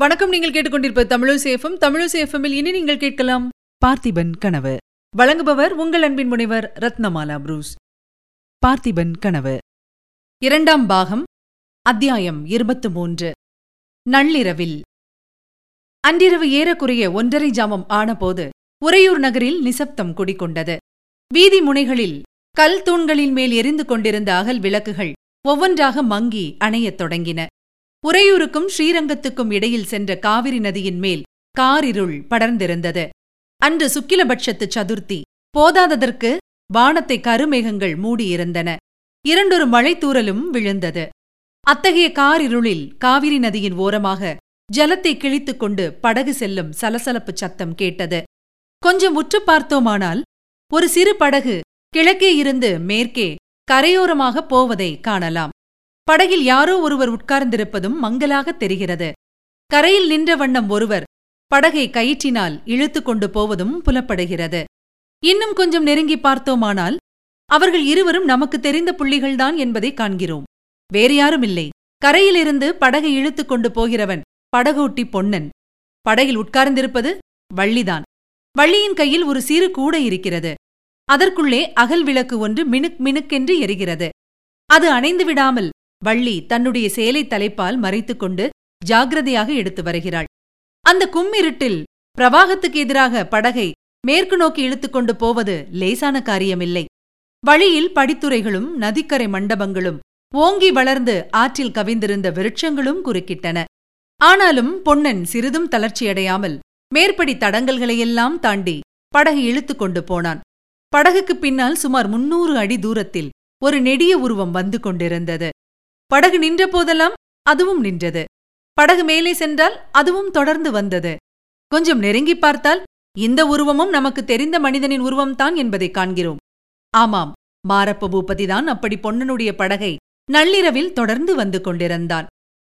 வணக்கம். நீங்கள் கேட்டுக்கொண்டிருப்ப தமிழசேஃபம் தமிழசேஃபமில் இனி நீங்கள் கேட்கலாம் பார்த்திபன் கனவு. வழங்குபவர் உங்கள் அன்பின் முனைவர் ரத்னமாலா புரூஸ். பார்த்திபன் கனவு. இரண்டாம் பாகம் அத்தியாயம் இருபத்து மூன்று நள்ளிரவில். அன்றிரவு ஏறக்குறைய ஒன்றரை ஜாமம் ஆனபோது உறையூர் நகரில் நிசப்தம் குடிகொண்டது. வீதி முனைகளில் கல் தூண்களின் மேல் எரிந்து கொண்டிருந்த அகல் விளக்குகள் ஒவ்வொன்றாக மங்கி அணையத் தொடங்கின. உறையூருக்கும் ஸ்ரீரங்கத்துக்கும் இடையில் சென்ற காவிரி நதியின் மேல் காரிருள் படர்ந்திருந்தது. அன்று சுக்கிலபட்சத்து சதுர்த்தி. போதாததற்கு வானத்தை கருமேகங்கள் மூடியிருந்தன. இரண்டொரு மழைத்தூரலும் விழுந்தது. அத்தகைய காரிருளில் காவிரி நதியின் ஓரமாக ஜலத்தை கிழித்துக் கொண்டு படகு செல்லும் சலசலப்புச் சத்தம் கேட்டது. கொஞ்சம் உற்று பார்த்தோமானால் ஒரு சிறு படகு கிழக்கே இருந்து மேற்கே கரையோரமாக போவதை காணலாம். படகில் யாரோ ஒருவர் உட்கார்ந்திருப்பதும் மங்கலாகத் தெரிகிறது. கரையில் நின்ற வண்ணம் ஒருவர் படகை கயிற்றினால் இழுத்துக் கொண்டு போவதும் புலப்படுகிறது. இன்னும் கொஞ்சம் நெருங்கி பார்த்தோமானால் அவர்கள் இருவரும் நமக்கு தெரிந்த புள்ளிகள்தான் என்பதை காண்கிறோம். வேறு யாரும் இல்லை. கரையிலிருந்து படகை இழுத்துக் கொண்டு போகிறவன் படகோட்டி பொன்னன். படகில் உட்கார்ந்திருப்பது வள்ளிதான். வள்ளியின் கையில் ஒரு சிறு கூடை இருக்கிறது. அதற்குள்ளே அகல் விளக்கு ஒன்று மினுக் மினுக்கென்று எரிகிறது. அது அணைந்து விடாமல் வள்ளி தன்னுடைய சேலை தலைப்பால் மறைத்துக் கொண்டு ஜாகிரதையாக எடுத்து வருகிறாள். அந்த கும்மிருட்டில் பிரவாகத்துக்கு எதிராக படகை மேற்கு நோக்கி இழுத்துக்கொண்டு போவது லேசான காரியமில்லை. வழியில் படித்துறைகளும் நதிக்கரை மண்டபங்களும் ஓங்கி வளர்ந்து ஆற்றில் கவிந்திருந்த விருட்சங்களும் குறுக்கிட்டன. ஆனாலும் பொன்னன் சிறிதும் தளர்ச்சியடையாமல் மேற்படி தடங்கல்களையெல்லாம் தாண்டி படகு இழுத்துக் கொண்டு போனான். படகுக்குப் பின்னால் சுமார் முன்னூறு அடி தூரத்தில் ஒரு நெடிய உருவம் வந்து கொண்டிருந்தது. படகு நின்ற போதெல்லாம் அதுவும் நின்றது. படகு மேலே சென்றால் அதுவும் தொடர்ந்து வந்தது. கொஞ்சம் நெருங்கிப் பார்த்தால் இந்த உருவமும் நமக்கு தெரிந்த மனிதனின் உருவம்தான் என்பதை காண்கிறோம். ஆமாம் மாரப்ப பூபதிதான் அப்படி பொன்னனுடைய படகை நள்ளிரவில் தொடர்ந்து வந்து கொண்டிருந்தான்.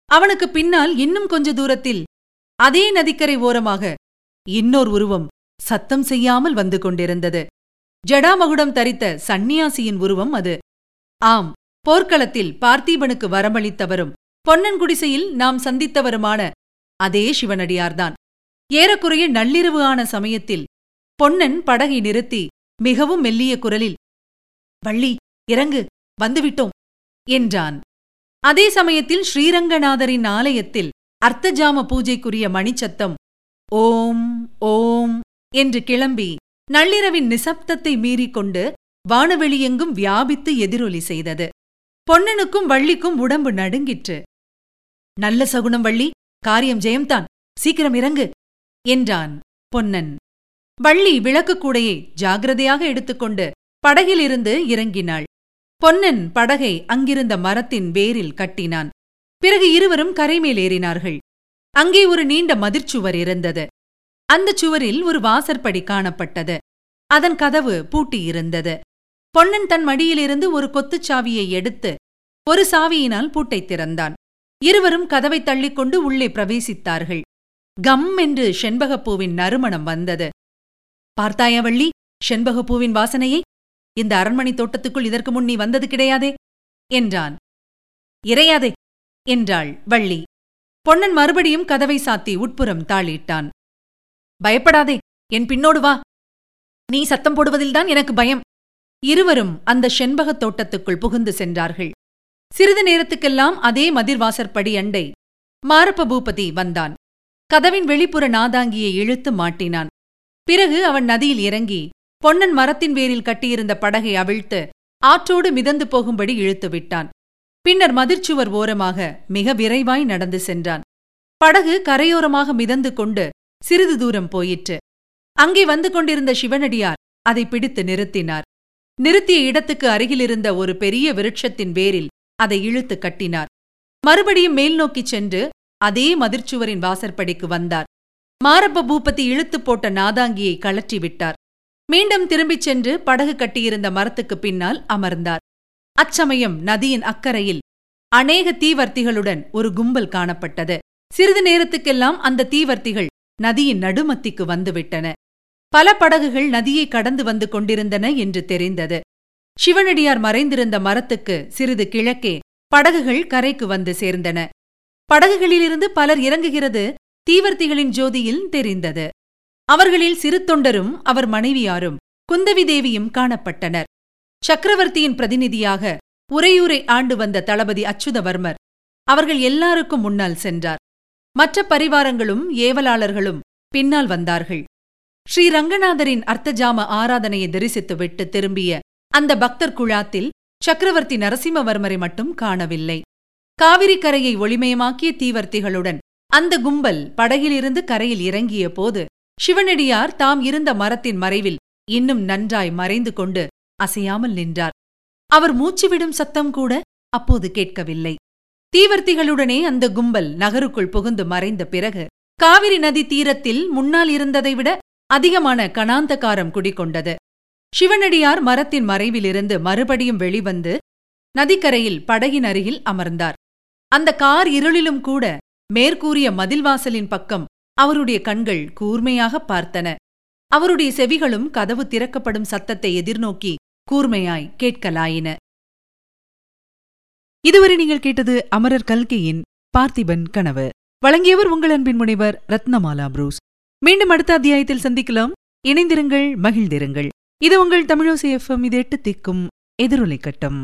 அவனுக்கு பின்னால் இன்னும் கொஞ்ச தூரத்தில் அதே நதிக்கரை ஓரமாக இன்னோர் உருவம் சத்தம் செய்யாமல் வந்து கொண்டிருந்தது. ஜடாமகுடம் தரித்த சந்நியாசியின் உருவம் அது. ஆம் போர்க்களத்தில் பார்த்தீபனுக்கு வரமளித்தவரும் பொன்னன் குடிசையில் நாம் சந்தித்தவருமான அதே சிவனடியார்தான். ஏறக்குறைய நள்ளிரவு ஆன சமயத்தில் பொன்னன் படகை நிறுத்தி மிகவும் மெல்லிய குரலில் வள்ளி இறங்கு வந்துவிட்டோம் என்றான். அதே சமயத்தில் ஸ்ரீரங்கநாதரின் ஆலயத்தில் அர்த்தஜாம பூஜைக்குரிய மணிச்சத்தம் ஓம் ஓம் என்று கிளம்பி நள்ளிரவின் நிசப்தத்தை மீறிக்கொண்டு வானவெளியெங்கும் வியாபித்து எதிரொலி செய்தது. பொன்னனுக்கும் வள்ளிக்கும் உடம்பு நடுங்கிற்று. நல்ல சகுனம் வள்ளி காரியம் ஜெயம்தான். சீக்கிரம் இறங்கு என்றான் பொன்னன். வள்ளி விளக்குக் கூடையை ஜாகிரதையாக எடுத்துக்கொண்டு படகிலிருந்து இறங்கினாள். பொன்னன் படகை அங்கிருந்த மரத்தின் வேரில் கட்டினான். பிறகு இருவரும் கரைமேல் ஏறினார்கள். அங்கே ஒரு நீண்ட மதிர்ச்சுவர் இருந்தது. அந்தச் சுவரில் ஒரு வாசற்படி காணப்பட்டது. அதன் கதவு பூட்டியிருந்தது. பொன்னன் தன் மடியிலிருந்து ஒரு கொத்துச் சாவியை எடுத்து ஒரு சாவியினால் பூட்டைத் திறந்தான். இருவரும் கதவைத் தள்ளிக்கொண்டு உள்ளே பிரவேசித்தார்கள். கம் என்று செண்பகப்பூவின் நறுமணம் வந்தது. பார்த்தாயா வள்ளி செண்பகப்பூவின் வாசனையை? இந்த அரண்மனை தோட்டத்துக்குள் இதற்கு முன் நீ வந்தது கிடையாதே? என்றான். இறையாதே என்றாள் வள்ளி. பொன்னன் மறுபடியும் கதவை சாத்தி உட்புறம் தாளிட்டான். பயப்படாதே என் பின்னோடு வா. நீ சத்தம் போடுவதில்தான் எனக்கு பயம். இருவரும் அந்த செண்பகத் தோட்டத்துக்குள் புகுந்து சென்றார்கள். சிறிது நேரத்துக்கெல்லாம் அதே மதிர்வாசற்படி அண்டை மாரப்ப பூபதி வந்தான். கதவின் வெளிப்புற நாதாங்கியை இழுத்து மாட்டினான். பிறகு அவன் நதியில் இறங்கி பொன்னன் மரத்தின் வேரில் கட்டியிருந்த படகை அவிழ்த்து ஆற்றோடு மிதந்து போகும்படி இழுத்து விட்டான். பின்னர் மதிர்ச்சுவர் ஓரமாக மிக விரைவாய் நடந்து சென்றான். படகு கரையோரமாக மிதந்து கொண்டு சிறிது தூரம் போயிற்று. அங்கே வந்து கொண்டிருந்த சிவனடியார் அதை பிடித்து நிறுத்தினார். நிறுத்திய இடத்துக்கு அருகிலிருந்த ஒரு பெரிய விருட்சத்தின் வேரில் அதை இழுத்து கட்டினார். மறுபடியும் மேல் நோக்கிச் சென்று அதே மதிர்ச்சுவரின் வாசற்படிக்கு வந்தார். மாரப்ப பூபதி இழுத்துப் போட்ட நாதாங்கியை கழற்றி விட்டார் மீண்டும் திரும்பிச் சென்று படகு கட்டியிருந்த மரத்துக்குப் பின்னால் அமர்ந்தார். அச்சமயம் நதியின் அக்கறையில் அநேக தீவர்த்திகளுடன் ஒரு கும்பல் காணப்பட்டது. சிறிது நேரத்துக்கெல்லாம் அந்த தீவர்த்திகள் நதியின் நடுமத்திக்கு வந்துவிட்டன. பல படகுகள் நதியை கடந்து வந்து கொண்டிருந்தன என்று தெரிந்தது. சிவனடியார் மறைந்திருந்த மரத்துக்கு சிறிது கிழக்கே படகுகள் கரைக்கு வந்து சேர்ந்தன. படகுகளிலிருந்து பலர் இறங்குகிறது தீவர்த்திகளின் ஜோதியில் தெரிந்தது. அவர்களில் சிறு தொண்டரும் அவர் மனைவியாரும் குந்தவி தேவியும் காணப்பட்டனர். சக்கரவர்த்தியின் பிரதிநிதியாக உரையூரை ஆண்டு வந்த தளபதி அச்சுதவர்மர் அவர்கள் எல்லாருக்கும் முன்னால் சென்றார். மற்ற பரிவாரங்களும் ஏவலாளர்களும் பின்னால் வந்தார்கள். ஸ்ரீரங்கநாதரின் அர்த்தஜாம ஆராதனையை தரிசித்துவிட்டு திரும்பிய அந்த பக்தர் குழாத்தில் சக்கரவர்த்தி நரசிம்மவர்மரை மட்டும் காணவில்லை. காவிரி கரையை ஒளிமயமாக்கிய தீவர்த்திகளுடன் அந்த கும்பல் படகிலிருந்து கரையில் இறங்கிய போது சிவனடியார் தாம் இருந்த மரத்தின் மறைவில் இன்னும் நன்றாய் மறைந்து கொண்டு அசையாமல் நின்றார். அவர் மூச்சுவிடும் சத்தம் கூட அப்போது கேட்கவில்லை. தீவர்த்திகளுடனே அந்த கும்பல் நகருக்குள் புகுந்து மறைந்த பிறகு காவிரி நதி தீரத்தில் முன்னால் இருந்ததை விட அதிகமான கணாந்தகாரம் குடிகொண்டது. சிவனடியார் மரத்தின் மறைவிலிருந்து மறுபடியும் வெளிவந்து நதிக்கரையில் படகின் அருகில் அமர்ந்தார். அந்த கார் இருளிலும் கூட மேற்கூறிய மதில்வாசலின் பக்கம் அவருடைய கண்கள் கூர்மையாகப் பார்த்தன. அவருடைய செவிகளும் கதவு திறக்கப்படும் சத்தத்தை எதிர்நோக்கி கூர்மையாய் கேட்கலாயின. இதுவரை நீங்கள் கேட்டது அமரர் கல்கையின் பார்த்திபன் கனவு. வழங்கியவர் உங்கள் அன்பின் முனைவர் ரத்னமாலா புரூஸ். மீண்டும் அடுத்த அத்தியாயத்தில் சந்திக்கலாம். இணைந்திருங்கள் மகிழ்ந்திருங்கள். இது உங்கள் தமிழோசி எஃப்எம் இது எட்டு திக்கும் எதிரொலை கட்டம்.